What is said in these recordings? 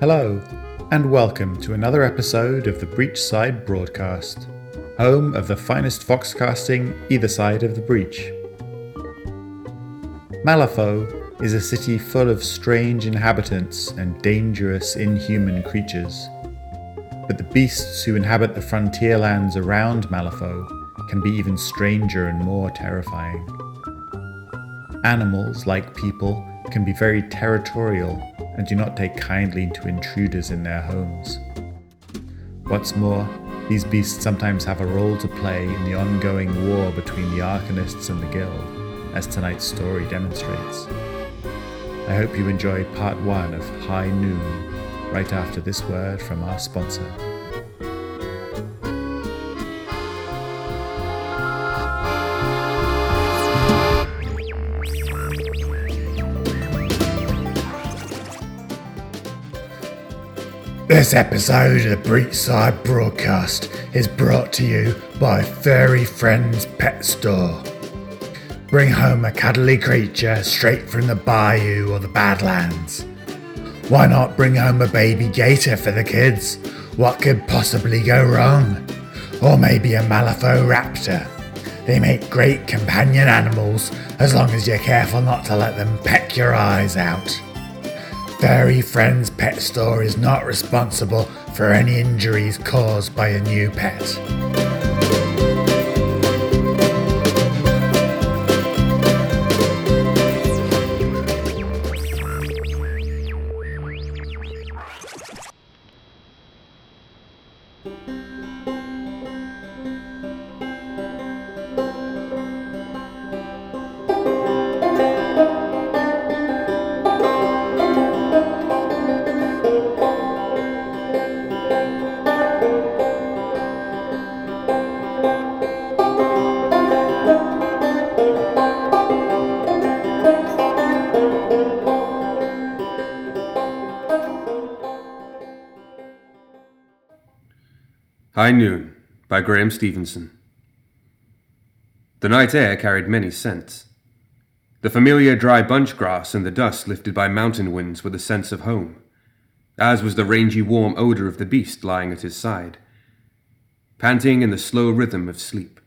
Hello, and welcome to another episode of the Breachside Broadcast, home of the finest foxcasting either side of the breach. Malifaux is a city full of strange inhabitants and dangerous inhuman creatures. But the beasts who inhabit the frontier lands around Malifaux can be even stranger and more terrifying. Animals, like people, can be very territorial and do not take kindly to intruders in their homes. What's more, these beasts sometimes have a role to play in the ongoing war between the Arcanists and the Guild, as tonight's story demonstrates. I hope you enjoy part one of High Noon, right after this word from our sponsor. This episode of the Breachside Broadcast is brought to you by Furry Friends Pet Store. Bring home a cuddly creature straight from the bayou or the Badlands. Why not bring home a baby gator for the kids? What could possibly go wrong? Or maybe a Malifaux raptor. They make great companion animals as long as you're careful not to let them peck your eyes out. Furry Friends Pet Store is not responsible for any injuries caused by a new pet. High Noon by Graham Stevenson. The night air carried many scents. The familiar dry bunch grass and the dust lifted by mountain winds were the scents of home, as was the rangy warm odor of the beast lying at his side, panting in the slow rhythm of sleep.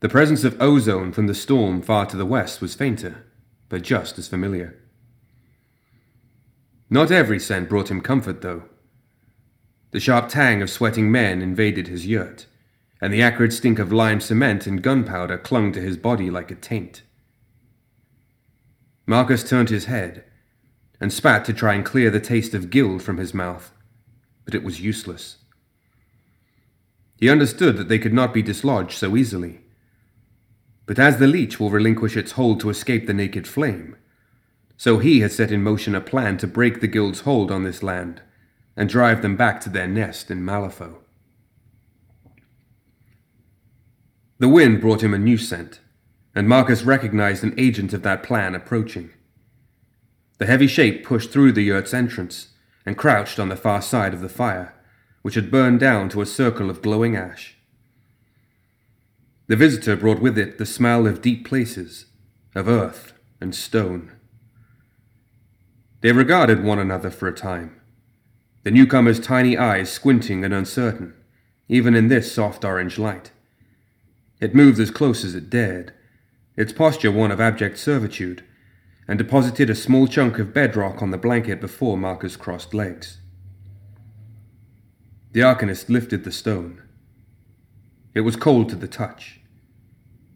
The presence of ozone from the storm far to the west was fainter, but just as familiar. Not every scent brought him comfort, though. The sharp tang of sweating men invaded his yurt, and the acrid stink of lime cement and gunpowder clung to his body like a taint. Marcus turned his head and spat to try and clear the taste of guild from his mouth, but it was useless. He understood that they could not be dislodged so easily. But as the leech will relinquish its hold to escape the naked flame, so he had set in motion a plan to break the guild's hold on this land and drive them back to their nest in Malifaux. The wind brought him a new scent, and Marcus recognized an agent of that plan approaching. The heavy shape pushed through the yurt's entrance and crouched on the far side of the fire, which had burned down to a circle of glowing ash. The visitor brought with it the smell of deep places, of earth and stone. They regarded one another for a time, the newcomer's tiny eyes squinting and uncertain, even in this soft orange light. It moved as close as it dared, its posture one of abject servitude, and deposited a small chunk of bedrock on the blanket before Marcus crossed legs. The Arcanist lifted the stone. It was cold to the touch,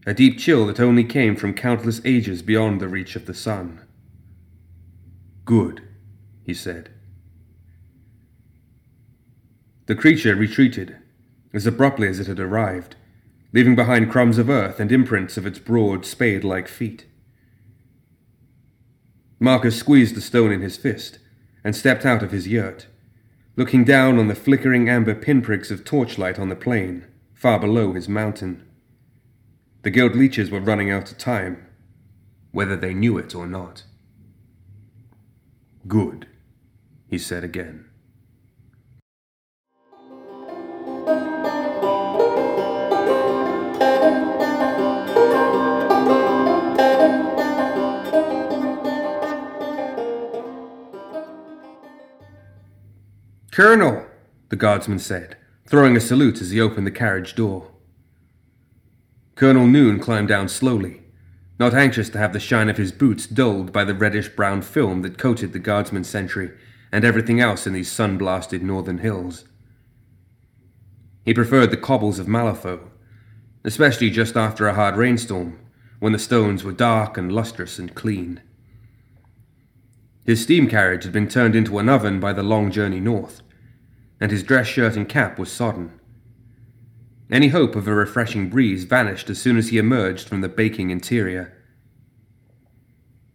a deep chill that only came from countless ages beyond the reach of the sun. Good, he said. The creature retreated, as abruptly as it had arrived, leaving behind crumbs of earth and imprints of its broad, spade like feet. Marcus squeezed the stone in his fist and stepped out of his yurt, looking down on the flickering amber pinpricks of torchlight on the plain, far below his mountain. The guild leeches were running out of time, whether they knew it or not. Good, he said again. Colonel, the guardsman said, throwing a salute as he opened the carriage door. Colonel Noon climbed down slowly, not anxious to have the shine of his boots dulled by the reddish brown film that coated the guardsman's sentry and everything else in these sun blasted northern hills. He preferred the cobbles of Malifaux, especially just after a hard rainstorm, when the stones were dark and lustrous and clean. His steam carriage had been turned into an oven by the long journey north, and his dress shirt and cap was sodden. Any hope of a refreshing breeze vanished as soon as he emerged from the baking interior.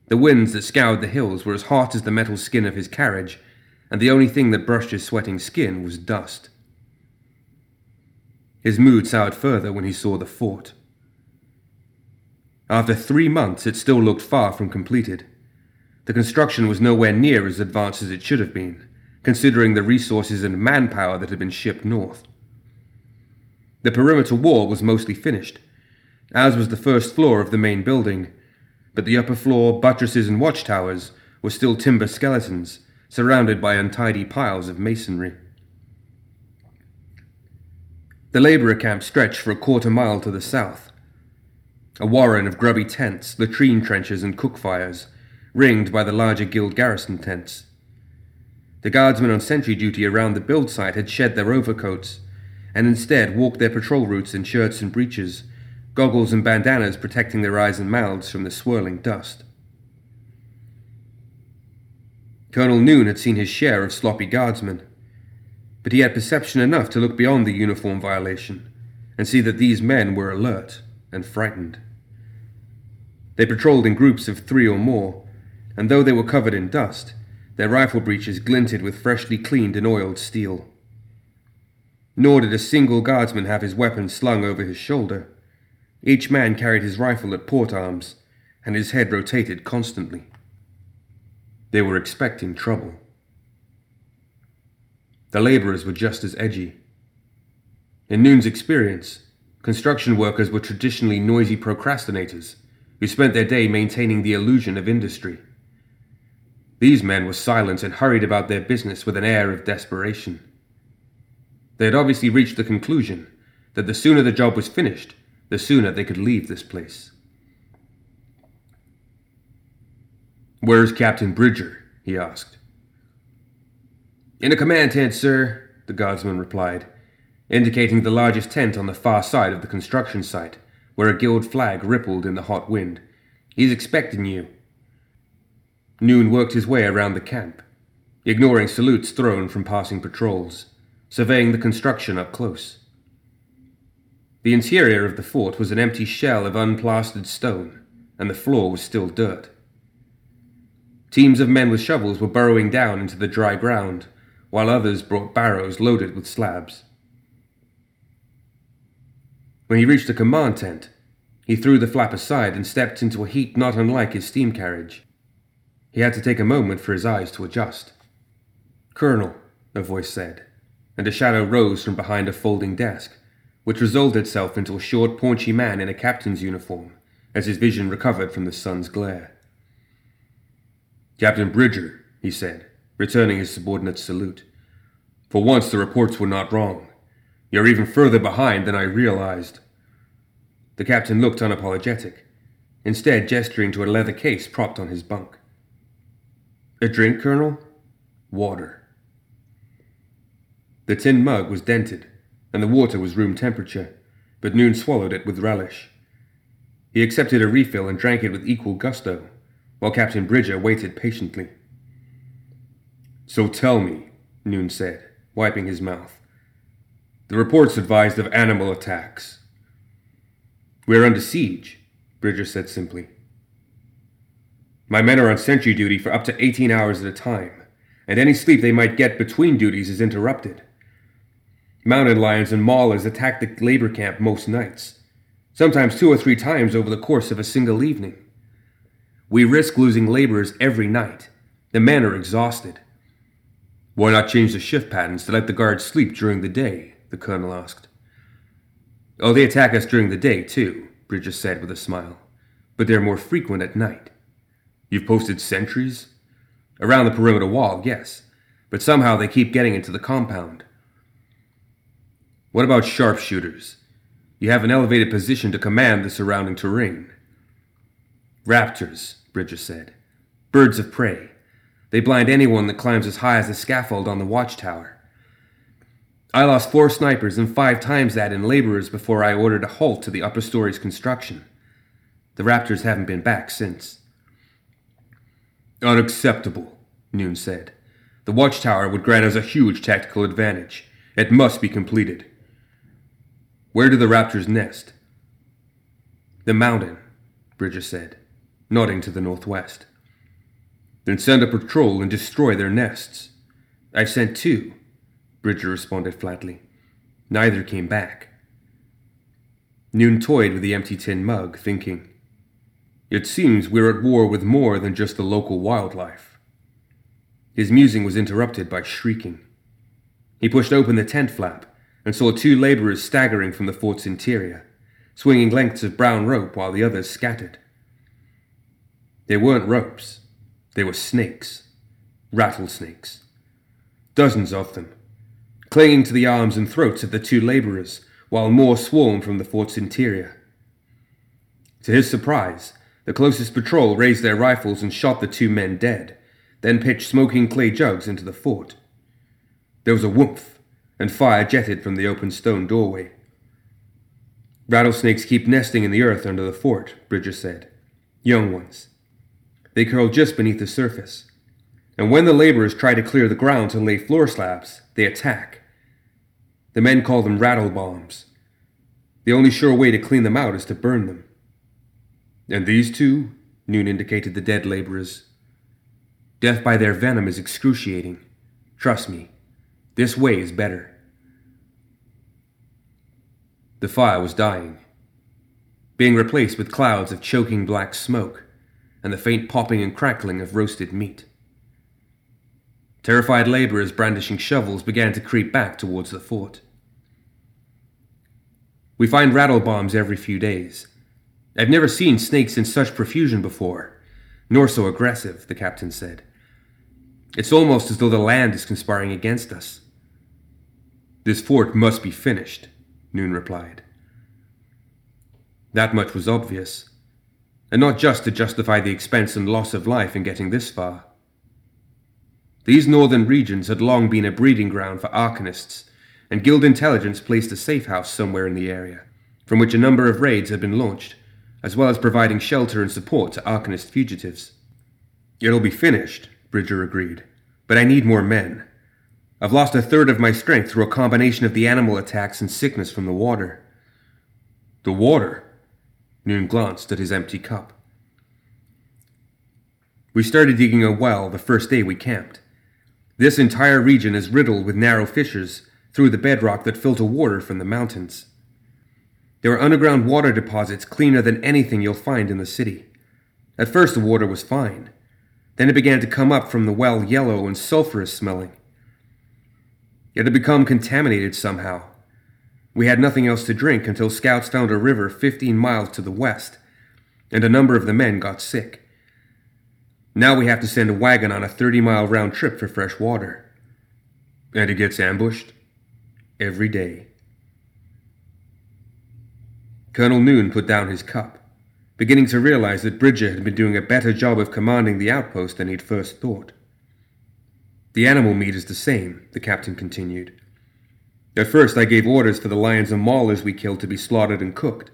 The winds that scoured the hills were as hot as the metal skin of his carriage, and the only thing that brushed his sweating skin was dust. His mood soured further when he saw the fort. After three months, it still looked far from completed. The construction was nowhere near as advanced as it should have been, considering the resources and manpower that had been shipped north. The perimeter wall was mostly finished, as was the first floor of the main building, but the upper floor, buttresses, and watchtowers were still timber skeletons, surrounded by untidy piles of masonry. The labourer camp stretched for a quarter mile to the south. A warren of grubby tents, latrine trenches, and cook fires, ringed by the larger guild garrison tents. The guardsmen on sentry duty around the build site had shed their overcoats and instead walked their patrol routes in shirts and breeches, goggles and bandanas protecting their eyes and mouths from the swirling dust. Colonel Noon had seen his share of sloppy guardsmen, but he had perception enough to look beyond the uniform violation and see that these men were alert and frightened. They patrolled in groups of three or more, and though they were covered in dust, their rifle breeches glinted with freshly cleaned and oiled steel. Nor did a single guardsman have his weapon slung over his shoulder. Each man carried his rifle at port arms, and his head rotated constantly. They were expecting trouble. The laborers were just as edgy. In Noon's experience, construction workers were traditionally noisy procrastinators who spent their day maintaining the illusion of industry. These men were silent and hurried about their business with an air of desperation. They had obviously reached the conclusion that the sooner the job was finished, the sooner they could leave this place. Where's Captain Bridger? he asked. In a command tent, sir, the guardsman replied, indicating the largest tent on the far side of the construction site, where a guild flag rippled in the hot wind. He's expecting you. Noon worked his way around the camp, ignoring salutes thrown from passing patrols, surveying the construction up close. The interior of the fort was an empty shell of unplastered stone, and the floor was still dirt. Teams of men with shovels were burrowing down into the dry ground, while others brought barrows loaded with slabs. When he reached the command tent, he threw the flap aside and stepped into a heat not unlike his steam carriage. He had to take a moment for his eyes to adjust. Colonel, a voice said, and a shadow rose from behind a folding desk, which resolved itself into a short, paunchy man in a captain's uniform as his vision recovered from the sun's glare. Captain Bridger, he said, returning his subordinate's salute. For once the reports were not wrong. You're even further behind than I realized. The captain looked unapologetic, instead gesturing to a leather case propped on his bunk. A drink, Colonel? Water. The tin mug was dented, and the water was room temperature, but Noon swallowed it with relish. He accepted a refill and drank it with equal gusto while Captain Bridger waited patiently. So tell me, Noon said, wiping his mouth. The reports advised of animal attacks. We're under siege, Bridger said simply. My men are on sentry duty for up to 18 hours at a time, and any sleep they might get between duties is interrupted. Mountain lions and maulers attack the labor camp most nights, sometimes two or three times over the course of a single evening. We risk losing laborers every night. The men are exhausted. Why not change the shift patterns to let the guards sleep during the day? the colonel asked. Oh, they attack us during the day, too, Bridger said with a smile. But they're more frequent at night. You've posted sentries? Around the perimeter wall, yes. but somehow they keep getting into the compound. What about sharpshooters? You have an elevated position to command the surrounding terrain. Raptors, Bridger said. Birds of prey. They blind anyone that climbs as high as the scaffold on the watchtower. I lost four snipers and five times that in laborers before I ordered a halt to the upper story's construction. The Raptors haven't been back since. Unacceptable, Noon said. The watchtower would grant us a huge tactical advantage. It must be completed. Where do the raptors nest? The mountain, Bridger said, nodding to the northwest. Then send a patrol and destroy their nests. I've sent two, Bridger responded flatly. Neither came back. Noon toyed with the empty tin mug, thinking, It seems we're at war with more than just the local wildlife. His musing was interrupted by shrieking. He pushed open the tent flap and saw two laborers staggering from the fort's interior, swinging lengths of brown rope while the others scattered. They weren't ropes, they were snakes, rattlesnakes. Dozens of them, clinging to the arms and throats of the two laborers, while more swarmed from the fort's interior. To his surprise, the closest patrol raised their rifles and shot the two men dead then pitched smoking clay jugs into the fort. There was a whoomph, and fire jetted from the open stone doorway. Rattlesnakes keep nesting in the earth under the fort, Bridger said. Young ones. They curl just beneath the surface. And when the laborers try to clear the ground to lay floor slabs, they attack. The men call them rattle bombs. The only sure way to clean them out is to burn them. And these two, Noon indicated the dead laborers, Death by their venom is excruciating. Trust me, this way is better. The fire was dying, being replaced with clouds of choking black smoke and the faint popping and crackling of roasted meat. Terrified laborers brandishing shovels began to creep back towards the fort. We find rattle bombs every few days. I've never seen snakes in such profusion before nor so aggressive, the captain said. It's almost as though the land is conspiring against us. This fort must be finished, Noon replied. That much was obvious, and not just to justify the expense and loss of life in getting this far. These northern regions had long been a breeding ground for arcanists, and Guild intelligence placed a safe house somewhere in the area, from which a number of raids had been launched as well as providing shelter and support to Arcanist fugitives. It'll be finished, Bridger agreed, but I need more men. I've lost a third of my strength through a combination of the animal attacks and sickness from the water. The water? Noon glanced at his empty cup. We started digging a well the first day we camped. This entire region is riddled with narrow fissures through the bedrock that filter water from the mountains. There are underground water deposits cleaner than anything you'll find in the city. At first, the water was fine. Then it began to come up from the well yellow and sulphurous smelling. It had become contaminated somehow. We had nothing else to drink until scouts found a river 15 miles to the west, and a number of the men got sick. Now we have to send a wagon on a 30 mile round trip for fresh water. And it gets ambushed every day. Colonel Noon put down his cup, beginning to realize that Bridger had been doing a better job of commanding the outpost than he'd first thought. The animal meat is the same, the captain continued. At first, I gave orders for the lions and maulers we killed to be slaughtered and cooked.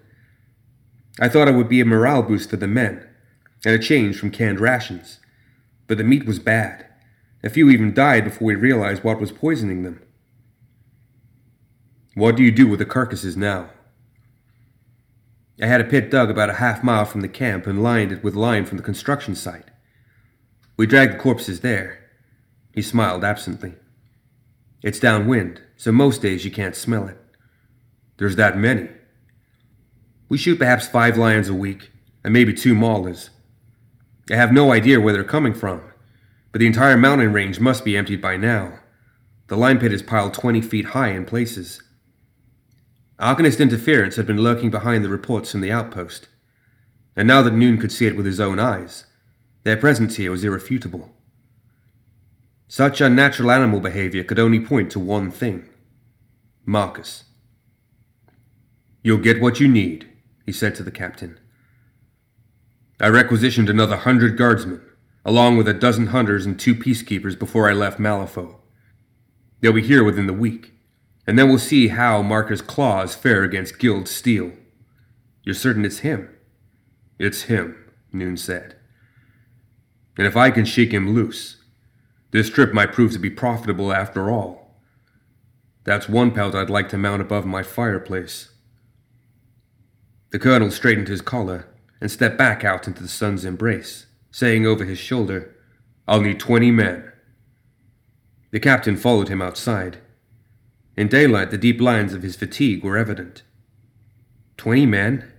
I thought it would be a morale boost for the men, and a change from canned rations. But the meat was bad. A few even died before we realized what was poisoning them. What do you do with the carcasses now? I had a pit dug about a half mile from the camp and lined it with lime from the construction site. We dragged the corpses there. He smiled absently. It's downwind, so most days you can't smell it. There's that many. We shoot perhaps five lions a week, and maybe two maulers. I have no idea where they're coming from, but the entire mountain range must be emptied by now. The lime pit is piled 20 feet high in places. Arcanist interference had been lurking behind the reports from the outpost, and now that Noon could see it with his own eyes, their presence here was irrefutable. Such unnatural animal behavior could only point to one thing Marcus. You'll get what you need, he said to the captain. I requisitioned another hundred guardsmen, along with a dozen hunters and two peacekeepers before I left Malifaux. They'll be here within the week, and then we'll see how Marcus' claws fare against Guild steel. You're certain it's him? It's him, Noon said. And if I can shake him loose, this trip might prove to be profitable after all. That's one pelt I'd like to mount above my fireplace. The colonel straightened his collar and stepped back out into the sun's embrace, saying over his shoulder, I'll need twenty men. The captain followed him outside. In daylight, the deep lines of his fatigue were evident. Twenty men?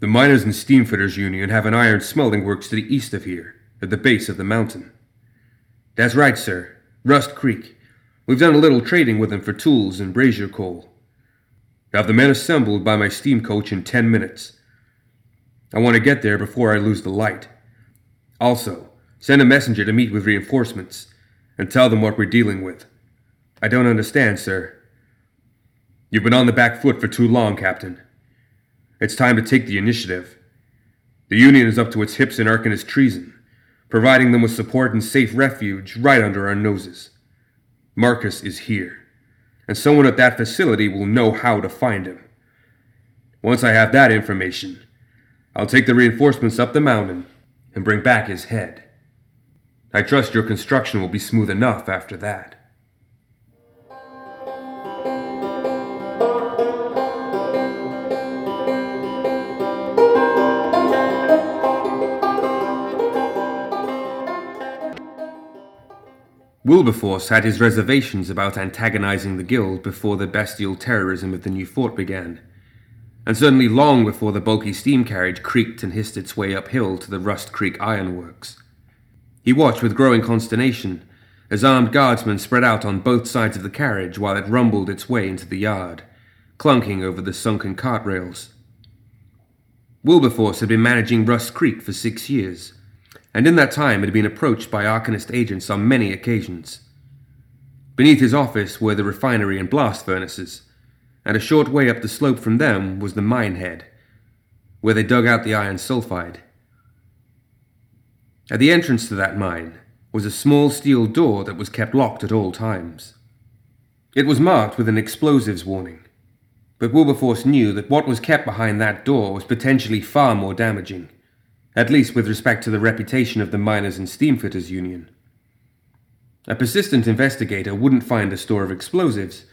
The Miners and Steamfitters Union have an iron smelting works to the east of here, at the base of the mountain. That's right, sir. Rust Creek. We've done a little trading with them for tools and brazier coal. Have the men assembled by my steam coach in ten minutes. I want to get there before I lose the light. Also, send a messenger to meet with reinforcements and tell them what we're dealing with. I don't understand, sir. You've been on the back foot for too long, Captain. It's time to take the initiative. The Union is up to its hips in Arcanist treason providing them with support and safe refuge right under our noses. Marcus is here, and someone at that facility will know how to find him. Once I have that information, I'll take the reinforcements up the mountain and bring back his head. I trust your construction will be smooth enough after that. Wilberforce had his reservations about antagonizing the Guild before the bestial terrorism of the new fort began, and certainly long before the bulky steam carriage creaked and hissed its way uphill to the Rust Creek ironworks. He watched with growing consternation as armed guardsmen spread out on both sides of the carriage while it rumbled its way into the yard, clunking over the sunken cart rails. Wilberforce had been managing Rust Creek for six years and in that time it had been approached by Arcanist agents on many occasions. Beneath his office were the refinery and blast furnaces, and a short way up the slope from them was the mine head, where they dug out the iron sulfide. At the entrance to that mine was a small steel door that was kept locked at all times. It was marked with an explosives warning, but Wilberforce knew that what was kept behind that door was potentially far more damaging at least with respect to the reputation of the Miners and Steamfitters Union. A persistent investigator wouldn't find a store of explosives,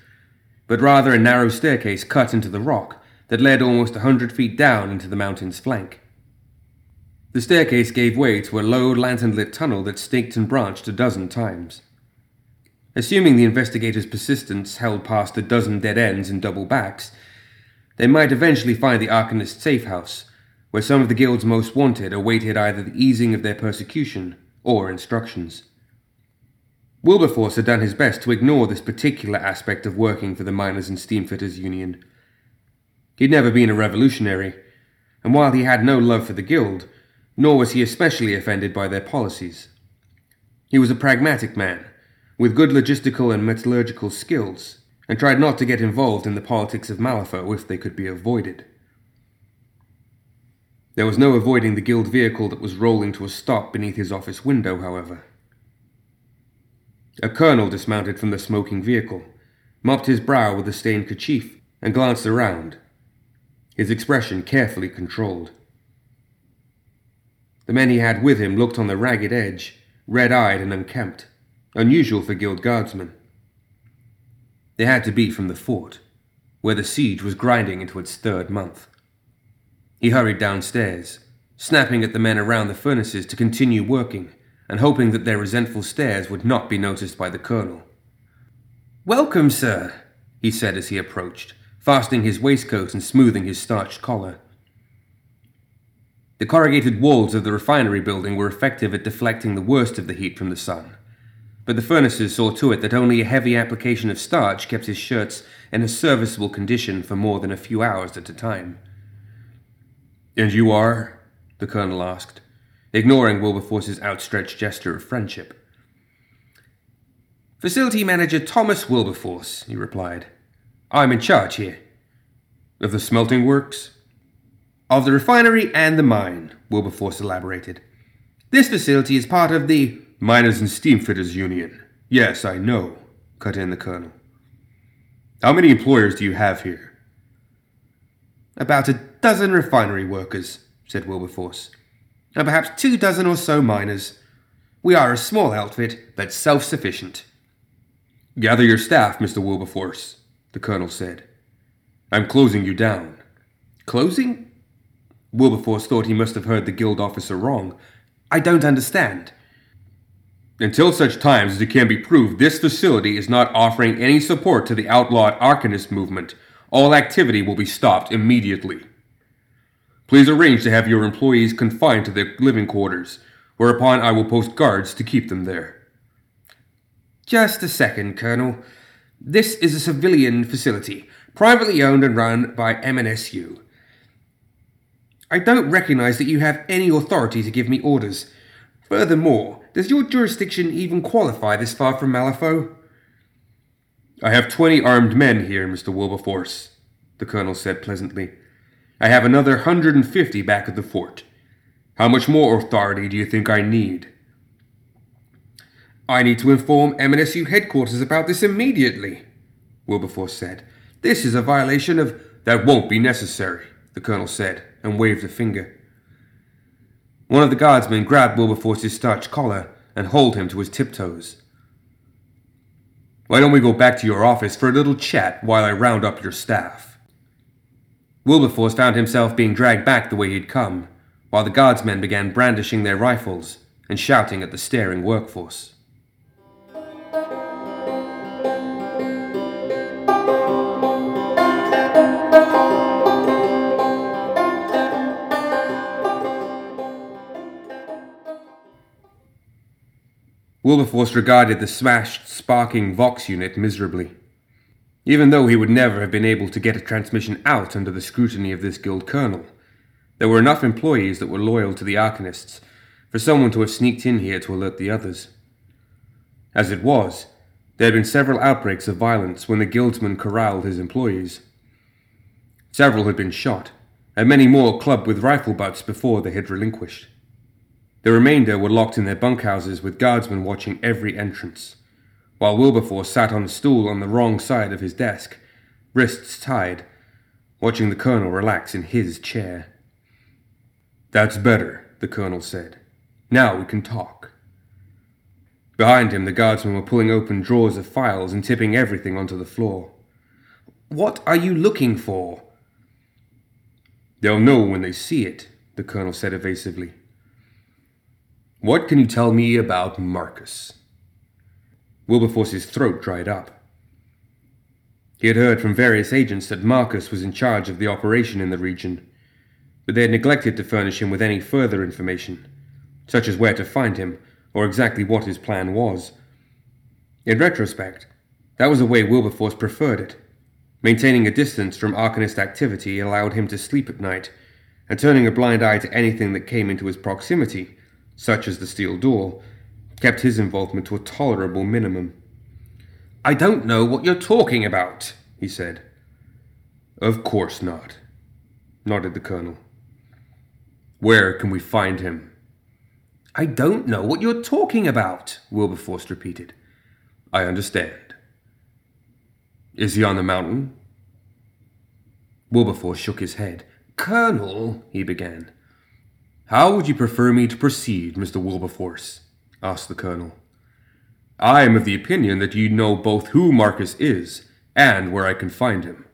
but rather a narrow staircase cut into the rock that led almost a hundred feet down into the mountain's flank. The staircase gave way to a low, lantern lit tunnel that staked and branched a dozen times. Assuming the investigator's persistence held past a dozen dead ends and double backs, they might eventually find the Arcanist safe house where some of the guild's most wanted awaited either the easing of their persecution or instructions. Wilberforce had done his best to ignore this particular aspect of working for the Miners and Steamfitters Union. He'd never been a revolutionary, and while he had no love for the guild, nor was he especially offended by their policies. He was a pragmatic man, with good logistical and metallurgical skills, and tried not to get involved in the politics of Malifaux if they could be avoided. There was no avoiding the guild vehicle that was rolling to a stop beneath his office window, however. A colonel dismounted from the smoking vehicle, mopped his brow with a stained kerchief, and glanced around, his expression carefully controlled. The men he had with him looked on the ragged edge, red eyed and unkempt, unusual for guild guardsmen. They had to be from the fort, where the siege was grinding into its third month. He hurried downstairs, snapping at the men around the furnaces to continue working, and hoping that their resentful stares would not be noticed by the colonel. Welcome, sir, he said as he approached, fastening his waistcoat and smoothing his starched collar. The corrugated walls of the refinery building were effective at deflecting the worst of the heat from the sun, but the furnaces saw to it that only a heavy application of starch kept his shirts in a serviceable condition for more than a few hours at a time. And you are? the colonel asked, ignoring Wilberforce's outstretched gesture of friendship. Facility Manager Thomas Wilberforce, he replied. I'm in charge here. Of the smelting works? Of the refinery and the mine, Wilberforce elaborated. This facility is part of the Miners and Steamfitters Union. Yes, I know, cut in the colonel. How many employers do you have here? About a dozen refinery workers, said Wilberforce, and perhaps two dozen or so miners. We are a small outfit, but self sufficient. Gather your staff, Mr. Wilberforce, the colonel said. I'm closing you down. Closing? Wilberforce thought he must have heard the guild officer wrong. I don't understand. Until such times as it can be proved this facility is not offering any support to the outlawed Arcanist movement, all activity will be stopped immediately. Please arrange to have your employees confined to their living quarters, whereupon I will post guards to keep them there. Just a second, Colonel. This is a civilian facility, privately owned and run by M&SU. I don't recognize that you have any authority to give me orders. Furthermore, does your jurisdiction even qualify this far from Malifaux? I have twenty armed men here, Mr. Wilberforce, the colonel said pleasantly. I have another hundred and fifty back at the fort. How much more authority do you think I need? I need to inform M&SU headquarters about this immediately, Wilberforce said. This is a violation of. That won't be necessary, the colonel said, and waved a finger. One of the guardsmen grabbed Wilberforce's starched collar and hauled him to his tiptoes. Why don't we go back to your office for a little chat while I round up your staff? Wilberforce found himself being dragged back the way he'd come, while the guardsmen began brandishing their rifles and shouting at the staring workforce. Wilberforce regarded the smashed, sparking Vox unit miserably. Even though he would never have been able to get a transmission out under the scrutiny of this guild colonel, there were enough employees that were loyal to the Arcanists for someone to have sneaked in here to alert the others. As it was, there had been several outbreaks of violence when the guildsman corralled his employees. Several had been shot, and many more clubbed with rifle butts before they had relinquished. The remainder were locked in their bunkhouses with guardsmen watching every entrance, while Wilberforce sat on a stool on the wrong side of his desk, wrists tied, watching the colonel relax in his chair. That's better, the colonel said. Now we can talk. Behind him, the guardsmen were pulling open drawers of files and tipping everything onto the floor. What are you looking for? They'll know when they see it, the colonel said evasively. What can you tell me about Marcus? Wilberforce's throat dried up. He had heard from various agents that Marcus was in charge of the operation in the region, but they had neglected to furnish him with any further information, such as where to find him or exactly what his plan was. In retrospect, that was the way Wilberforce preferred it. Maintaining a distance from Arcanist activity allowed him to sleep at night, and turning a blind eye to anything that came into his proximity such as the steel door, kept his involvement to a tolerable minimum. I don't know what you're talking about, he said. Of course not, nodded the colonel. Where can we find him? I don't know what you're talking about, Wilberforce repeated. I understand. Is he on the mountain? Wilberforce shook his head. Colonel, he began. How would you prefer me to proceed, Mr. Wilberforce? Asked the colonel. I am of the opinion that you know both who Marcus is and where I can find him.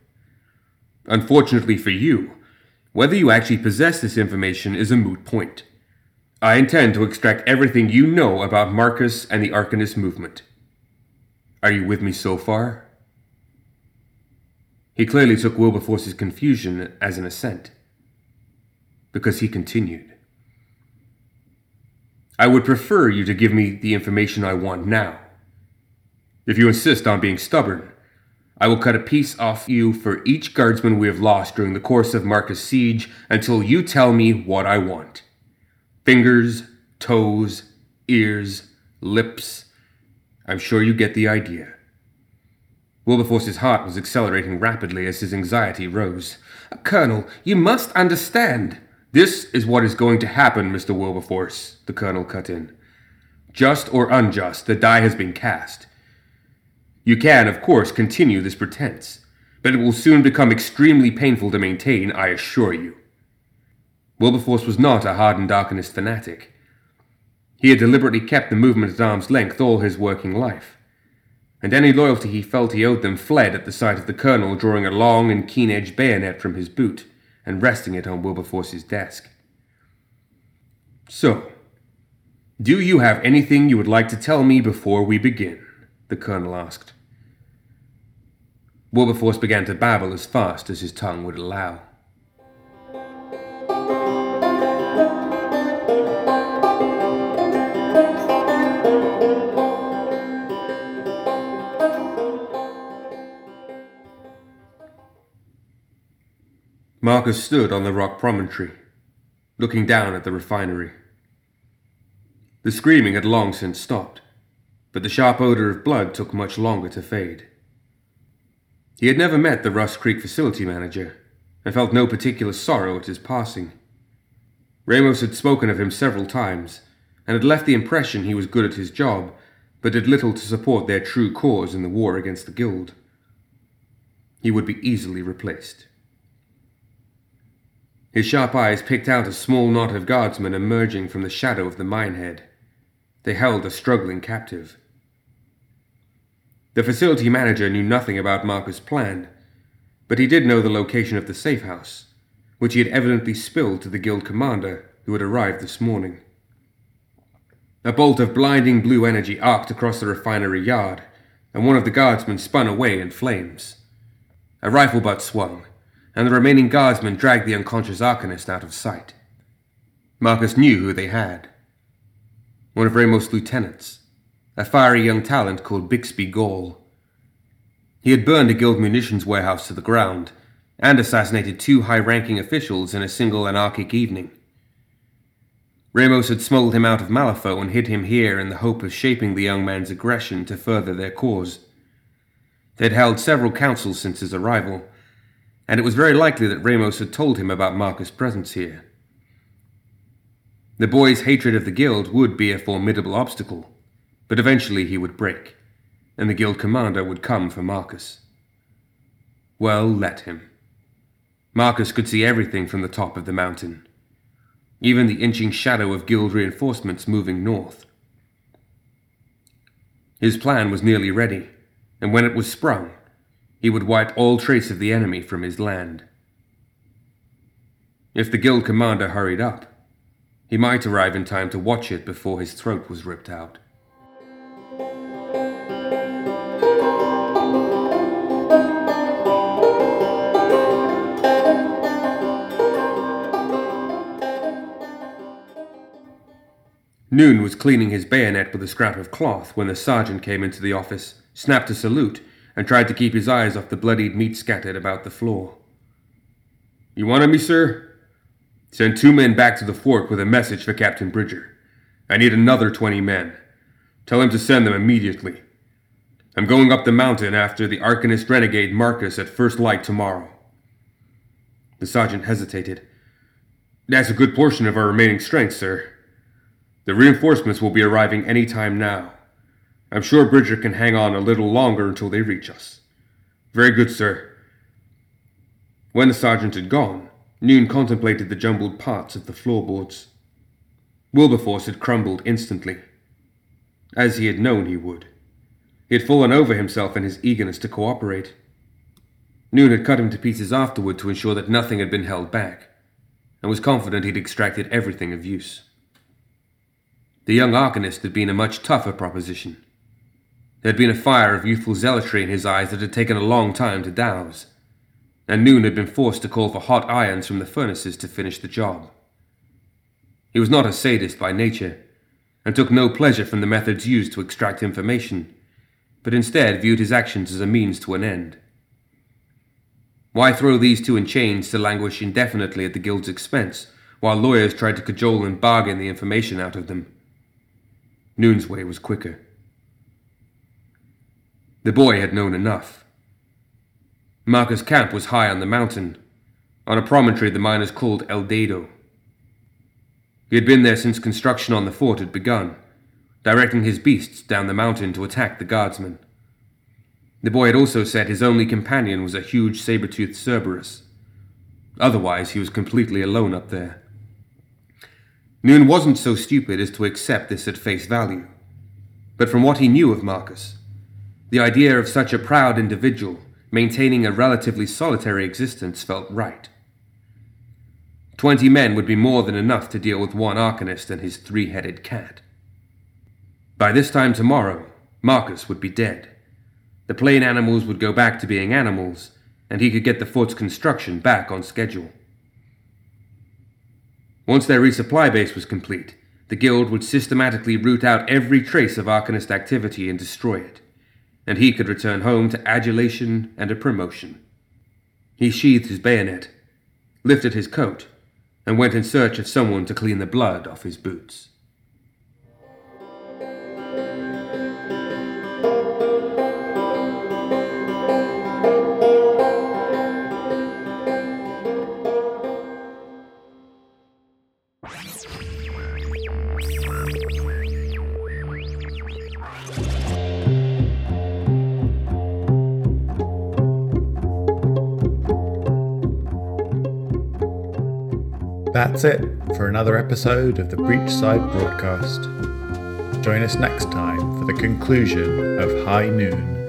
Unfortunately for you, whether you actually possess this information is a moot point. I intend to extract everything you know about Marcus and the Arcanist movement. Are you with me so far? He clearly took Wilberforce's confusion as an assent, because he continued. I would prefer you to give me the information I want now. If you insist on being stubborn, I will cut a piece off you for each guardsman we have lost during the course of Marcus' siege until you tell me what I want. Fingers, toes, ears, lips, I'm sure you get the idea. Wilberforce's heart was accelerating rapidly as his anxiety rose. Colonel, you must understand. This is what is going to happen, Mr. Wilberforce, the colonel cut in. Just or unjust, the die has been cast. You can, of course, continue this pretense, but it will soon become extremely painful to maintain, I assure you. Wilberforce was not a hardened Arcanist fanatic. He had deliberately kept the movement at arm's length all his working life and any loyalty he felt he owed them fled at the sight of the colonel drawing a long and keen edged bayonet from his boot and resting it on Wilberforce's desk. So, do you have anything you would like to tell me before we begin? the colonel asked. Wilberforce began to babble as fast as his tongue would allow. Marcus stood on the rock promontory, looking down at the refinery. The screaming had long since stopped, but the sharp odor of blood took much longer to fade. He had never met the Rust Creek facility manager, and felt no particular sorrow at his passing. Ramos had spoken of him several times, and had left the impression he was good at his job, but did little to support their true cause in the war against the Guild. He would be easily replaced. His sharp eyes picked out a small knot of guardsmen emerging from the shadow of the minehead. They held a struggling captive. The facility manager knew nothing about Marcus' plan, but he did know the location of the safe house, which he had evidently spilled to the guild commander who had arrived this morning. A bolt of blinding blue energy arced across the refinery yard, and one of the guardsmen spun away in flames. A rifle butt swung, and the remaining guardsmen dragged the unconscious Arcanist out of sight. Marcus knew who they had. One of Ramos' lieutenants, a fiery young talent called Bixby Gall. He had burned a guild munitions warehouse to the ground and assassinated two high ranking officials in a single anarchic evening. Ramos had smuggled him out of Malifaux and hid him here in the hope of shaping the young man's aggression to further their cause. They had held several councils since his arrival, and it was very likely that Ramos had told him about Marcus' presence here. The boy's hatred of the guild would be a formidable obstacle, but eventually he would break, and the guild commander would come for Marcus. Well, let him. Marcus could see everything from the top of the mountain, even the inching shadow of guild reinforcements moving north. His plan was nearly ready, and when it was sprung, he would wipe all trace of the enemy from his land. If the guild commander hurried up, he might arrive in time to watch it before his throat was ripped out. Noon was cleaning his bayonet with a scrap of cloth when the sergeant came into the office, snapped a salute, and tried to keep his eyes off the bloodied meat scattered about the floor. You wanted me, sir? Send two men back to the fort with a message for Captain Bridger. I need another twenty men. Tell him to send them immediately. I'm going up the mountain after the Arcanist renegade Marcus at first light tomorrow. The sergeant hesitated. That's a good portion of our remaining strength, sir. The reinforcements will be arriving any time now. I'm sure Bridger can hang on a little longer until they reach us. Very good, sir. When the sergeant had gone, Noon contemplated the jumbled parts of the floorboards. Wilberforce had crumbled instantly, as he had known he would. He had fallen over himself in his eagerness to cooperate. Noon had cut him to pieces afterward to ensure that nothing had been held back, and was confident he'd extracted everything of use. The young Arcanist had been a much tougher proposition. There had been a fire of youthful zealotry in his eyes that had taken a long time to douse, and Noon had been forced to call for hot irons from the furnaces to finish the job. He was not a sadist by nature, and took no pleasure from the methods used to extract information, but instead viewed his actions as a means to an end. Why throw these two in chains to languish indefinitely at the guild's expense, while lawyers tried to cajole and bargain the information out of them? Noon's way was quicker. The boy had known enough. Marcus' camp was high on the mountain, on a promontory the miners called El Dedo. He had been there since construction on the fort had begun, directing his beasts down the mountain to attack the guardsmen. The boy had also said his only companion was a huge saber-toothed Cerberus. Otherwise, he was completely alone up there. Noon wasn't so stupid as to accept this at face value. But from what he knew of Marcus, the idea of such a proud individual maintaining a relatively solitary existence felt right. Twenty men would be more than enough to deal with one Arcanist and his three headed cat. By this time tomorrow, Marcus would be dead. The plane animals would go back to being animals, and he could get the fort's construction back on schedule. Once their resupply base was complete, the Guild would systematically root out every trace of Arcanist activity and destroy it, and he could return home to adulation and a promotion. He sheathed his bayonet, lifted his coat, and went in search of someone to clean the blood off his boots. That's it for another episode of the Breachside Broadcast. Join us next time for the conclusion of High Noon.